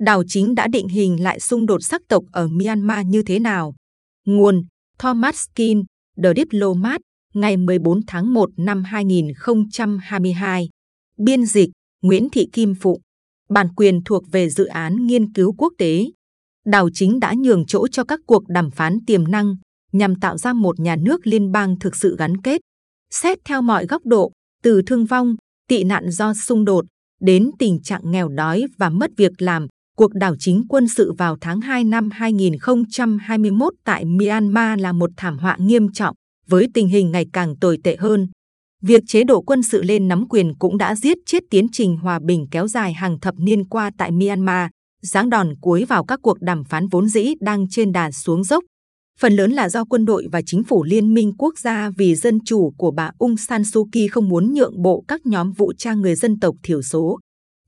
Đào chính đã định hình lại xung đột sắc tộc ở Myanmar như thế nào. Nguồn Thomas Kin, The Diplomat, ngày 14 tháng 1 năm 2022. Biên dịch Nguyễn Thị Kim Phụ. Bản quyền thuộc về dự án nghiên cứu quốc tế. Đào chính đã nhường chỗ cho các cuộc đàm phán tiềm năng nhằm tạo ra một nhà nước liên bang thực sự gắn kết. Xét theo mọi góc độ, từ thương vong, tị nạn do xung đột, đến tình trạng nghèo đói và mất việc làm, cuộc đảo chính quân sự vào tháng 2 năm 2021 tại Myanmar là một thảm họa nghiêm trọng, với tình hình ngày càng tồi tệ hơn. Việc chế độ quân sự lên nắm quyền cũng đã giết chết tiến trình hòa bình kéo dài hàng thập niên qua tại Myanmar, giáng đòn cuối vào các cuộc đàm phán vốn dĩ đang trên đà xuống dốc. Phần lớn là do quân đội và chính phủ liên minh quốc gia vì dân chủ của bà Aung San Suu Kyi không muốn nhượng bộ các nhóm vũ trang người dân tộc thiểu số.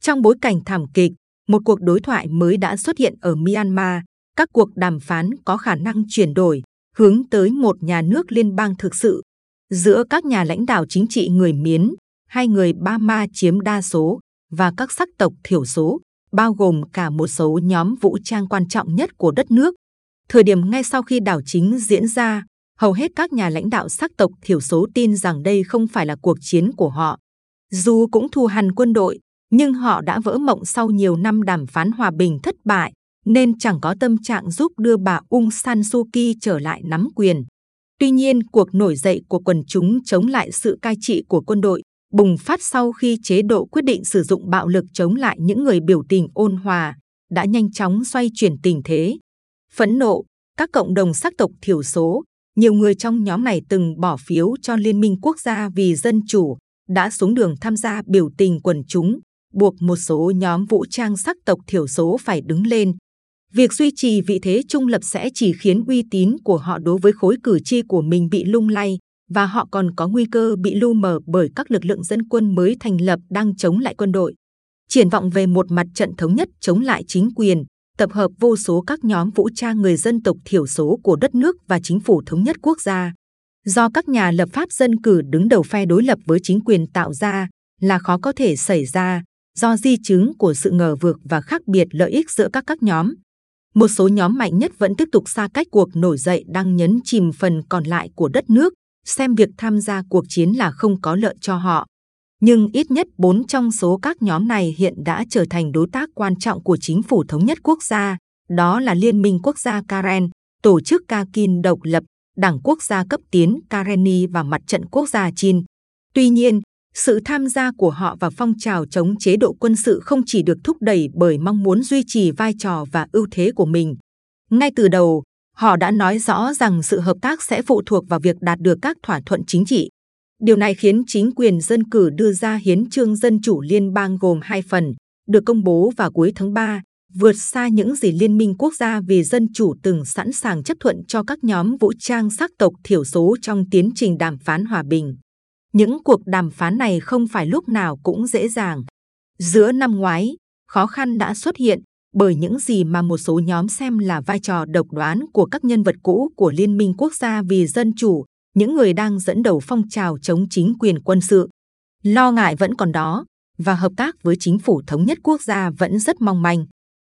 Trong bối cảnh thảm kịch, một cuộc đối thoại mới đã xuất hiện ở Myanmar. Các cuộc đàm phán có khả năng chuyển đổi, hướng tới một nhà nước liên bang thực sự. Giữa các nhà lãnh đạo chính trị người Miến, hay người Ba Ma chiếm đa số, và các sắc tộc thiểu số, bao gồm cả một số nhóm vũ trang quan trọng nhất của đất nước. Thời điểm ngay sau khi đảo chính diễn ra, hầu hết các nhà lãnh đạo sắc tộc thiểu số tin rằng đây không phải là cuộc chiến của họ. Dù cũng thù hằn quân đội, nhưng họ đã vỡ mộng sau nhiều năm đàm phán hòa bình thất bại, nên chẳng có tâm trạng giúp đưa bà Ung San Suu Kyi trở lại nắm quyền. Tuy nhiên, cuộc nổi dậy của quần chúng chống lại sự cai trị của quân đội bùng phát sau khi chế độ quyết định sử dụng bạo lực chống lại những người biểu tình ôn hòa, đã nhanh chóng xoay chuyển tình thế. Phẫn nộ, các cộng đồng sắc tộc thiểu số, nhiều người trong nhóm này từng bỏ phiếu cho Liên minh Quốc gia vì Dân Chủ, đã xuống đường tham gia biểu tình quần chúng, buộc một số nhóm vũ trang sắc tộc thiểu số phải đứng lên. Việc duy trì vị thế trung lập sẽ chỉ khiến uy tín của họ đối với khối cử tri của mình bị lung lay, và họ còn có nguy cơ bị lu mờ bởi các lực lượng dân quân mới thành lập đang chống lại quân đội. Triển vọng về một mặt trận thống nhất chống lại chính quyền, tập hợp vô số các nhóm vũ trang người dân tộc thiểu số của đất nước và chính phủ thống nhất quốc gia. Do các nhà lập pháp dân cử đứng đầu phe đối lập với chính quyền tạo ra là khó có thể xảy ra do di chứng của sự ngờ vực và khác biệt lợi ích giữa các các nhóm. Một số nhóm mạnh nhất vẫn tiếp tục xa cách cuộc nổi dậy đang nhấn chìm phần còn lại của đất nước, xem việc tham gia cuộc chiến là không có lợi cho họ. Nhưng ít nhất bốn trong số các nhóm này hiện đã trở thành đối tác quan trọng của chính phủ thống nhất quốc gia, đó là Liên minh Quốc gia Karen, Tổ chức Kakin độc lập, Đảng Quốc gia cấp tiến Kareni và Mặt trận Quốc gia Chin. Tuy nhiên, sự tham gia của họ vào phong trào chống chế độ quân sự không chỉ được thúc đẩy bởi mong muốn duy trì vai trò và ưu thế của mình. Ngay từ đầu, họ đã nói rõ rằng sự hợp tác sẽ phụ thuộc vào việc đạt được các thỏa thuận chính trị. Điều này khiến chính quyền dân cử đưa ra hiến trương dân chủ liên bang gồm hai phần, được công bố vào cuối tháng 3, vượt xa những gì Liên minh Quốc gia vì Dân Chủ từng sẵn sàng chấp thuận cho các nhóm vũ trang sắc tộc thiểu số trong tiến trình đàm phán hòa bình. Những cuộc đàm phán này không phải lúc nào cũng dễ dàng. Giữa năm ngoái, khó khăn đã xuất hiện bởi những gì mà một số nhóm xem là vai trò độc đoán của các nhân vật cũ của Liên minh Quốc gia vì Dân Chủ, những người đang dẫn đầu phong trào chống chính quyền quân sự. Lo ngại vẫn còn đó, và hợp tác với chính phủ thống nhất quốc gia vẫn rất mong manh.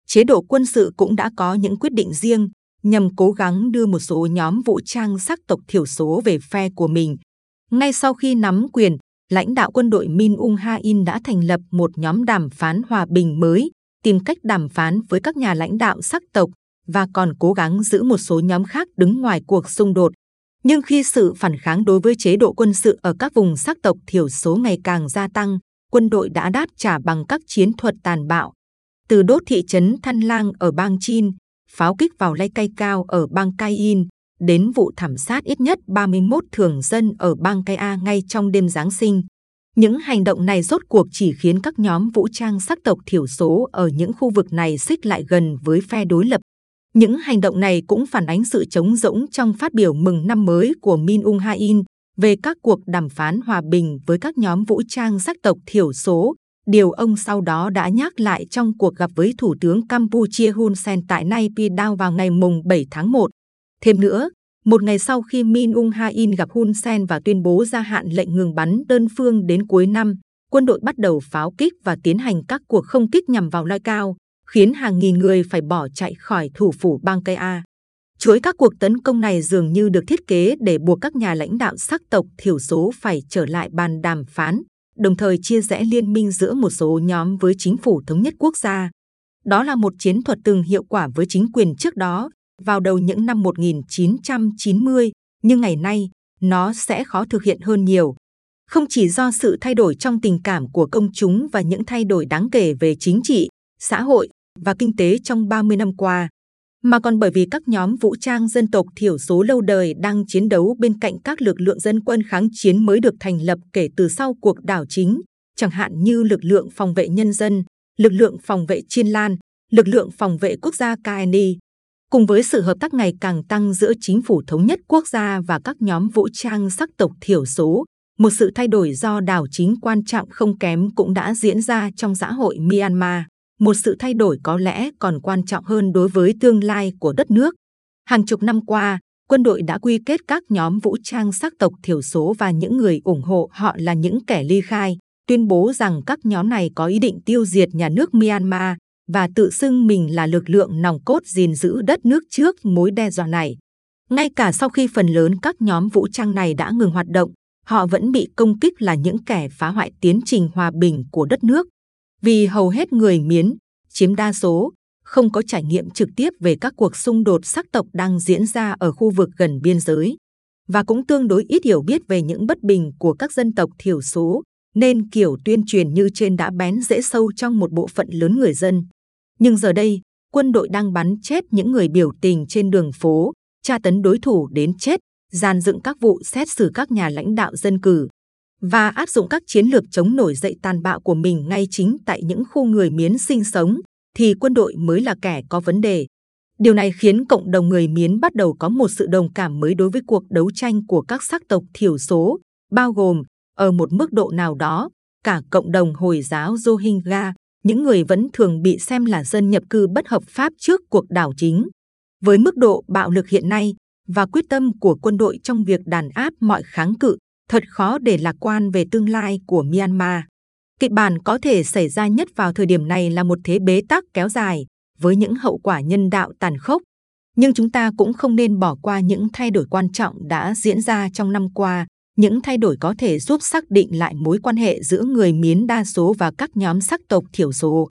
Chế độ quân sự cũng đã có những quyết định riêng nhằm cố gắng đưa một số nhóm vũ trang sắc tộc thiểu số về phe của mình ngay sau khi nắm quyền, lãnh đạo quân đội Min Ung Ha In đã thành lập một nhóm đàm phán hòa bình mới, tìm cách đàm phán với các nhà lãnh đạo sắc tộc và còn cố gắng giữ một số nhóm khác đứng ngoài cuộc xung đột. Nhưng khi sự phản kháng đối với chế độ quân sự ở các vùng sắc tộc thiểu số ngày càng gia tăng, quân đội đã đáp trả bằng các chiến thuật tàn bạo. Từ đốt thị trấn Thanh Lang ở bang Chin, pháo kích vào lay cây cao ở bang Kayin, đến vụ thảm sát ít nhất 31 thường dân ở bang Kaya ngay trong đêm Giáng sinh. Những hành động này rốt cuộc chỉ khiến các nhóm vũ trang sắc tộc thiểu số ở những khu vực này xích lại gần với phe đối lập. Những hành động này cũng phản ánh sự trống rỗng trong phát biểu mừng năm mới của Min Ung Hain về các cuộc đàm phán hòa bình với các nhóm vũ trang sắc tộc thiểu số, điều ông sau đó đã nhắc lại trong cuộc gặp với Thủ tướng Campuchia Hun Sen tại Nay vào ngày mùng 7 tháng 1. Thêm nữa, một ngày sau khi Min Un-ha-in gặp Hun Sen và tuyên bố gia hạn lệnh ngừng bắn đơn phương đến cuối năm, quân đội bắt đầu pháo kích và tiến hành các cuộc không kích nhằm vào Lai Cao, khiến hàng nghìn người phải bỏ chạy khỏi thủ phủ bang Kea. Chuỗi các cuộc tấn công này dường như được thiết kế để buộc các nhà lãnh đạo sắc tộc thiểu số phải trở lại bàn đàm phán, đồng thời chia rẽ liên minh giữa một số nhóm với chính phủ thống nhất quốc gia. Đó là một chiến thuật từng hiệu quả với chính quyền trước đó, vào đầu những năm 1990, nhưng ngày nay nó sẽ khó thực hiện hơn nhiều. Không chỉ do sự thay đổi trong tình cảm của công chúng và những thay đổi đáng kể về chính trị, xã hội và kinh tế trong 30 năm qua, mà còn bởi vì các nhóm vũ trang dân tộc thiểu số lâu đời đang chiến đấu bên cạnh các lực lượng dân quân kháng chiến mới được thành lập kể từ sau cuộc đảo chính, chẳng hạn như lực lượng phòng vệ nhân dân, lực lượng phòng vệ Chiên Lan, lực lượng phòng vệ quốc gia KNI. Cùng với sự hợp tác ngày càng tăng giữa chính phủ thống nhất quốc gia và các nhóm vũ trang sắc tộc thiểu số, một sự thay đổi do đảo chính quan trọng không kém cũng đã diễn ra trong xã hội Myanmar một sự thay đổi có lẽ còn quan trọng hơn đối với tương lai của đất nước. Hàng chục năm qua, quân đội đã quy kết các nhóm vũ trang sắc tộc thiểu số và những người ủng hộ họ là những kẻ ly khai, tuyên bố rằng các nhóm này có ý định tiêu diệt nhà nước Myanmar và tự xưng mình là lực lượng nòng cốt gìn giữ đất nước trước mối đe dọa này. Ngay cả sau khi phần lớn các nhóm vũ trang này đã ngừng hoạt động, họ vẫn bị công kích là những kẻ phá hoại tiến trình hòa bình của đất nước vì hầu hết người Miến, chiếm đa số, không có trải nghiệm trực tiếp về các cuộc xung đột sắc tộc đang diễn ra ở khu vực gần biên giới và cũng tương đối ít hiểu biết về những bất bình của các dân tộc thiểu số, nên kiểu tuyên truyền như trên đã bén dễ sâu trong một bộ phận lớn người dân. Nhưng giờ đây, quân đội đang bắn chết những người biểu tình trên đường phố, tra tấn đối thủ đến chết, gian dựng các vụ xét xử các nhà lãnh đạo dân cử, và áp dụng các chiến lược chống nổi dậy tàn bạo của mình ngay chính tại những khu người Miến sinh sống, thì quân đội mới là kẻ có vấn đề. Điều này khiến cộng đồng người Miến bắt đầu có một sự đồng cảm mới đối với cuộc đấu tranh của các sắc tộc thiểu số, bao gồm, ở một mức độ nào đó, cả cộng đồng Hồi giáo Rohingya, những người vẫn thường bị xem là dân nhập cư bất hợp pháp trước cuộc đảo chính. Với mức độ bạo lực hiện nay và quyết tâm của quân đội trong việc đàn áp mọi kháng cự, thật khó để lạc quan về tương lai của Myanmar. Kịch bản có thể xảy ra nhất vào thời điểm này là một thế bế tắc kéo dài với những hậu quả nhân đạo tàn khốc. Nhưng chúng ta cũng không nên bỏ qua những thay đổi quan trọng đã diễn ra trong năm qua. Những thay đổi có thể giúp xác định lại mối quan hệ giữa người miến đa số và các nhóm sắc tộc thiểu số.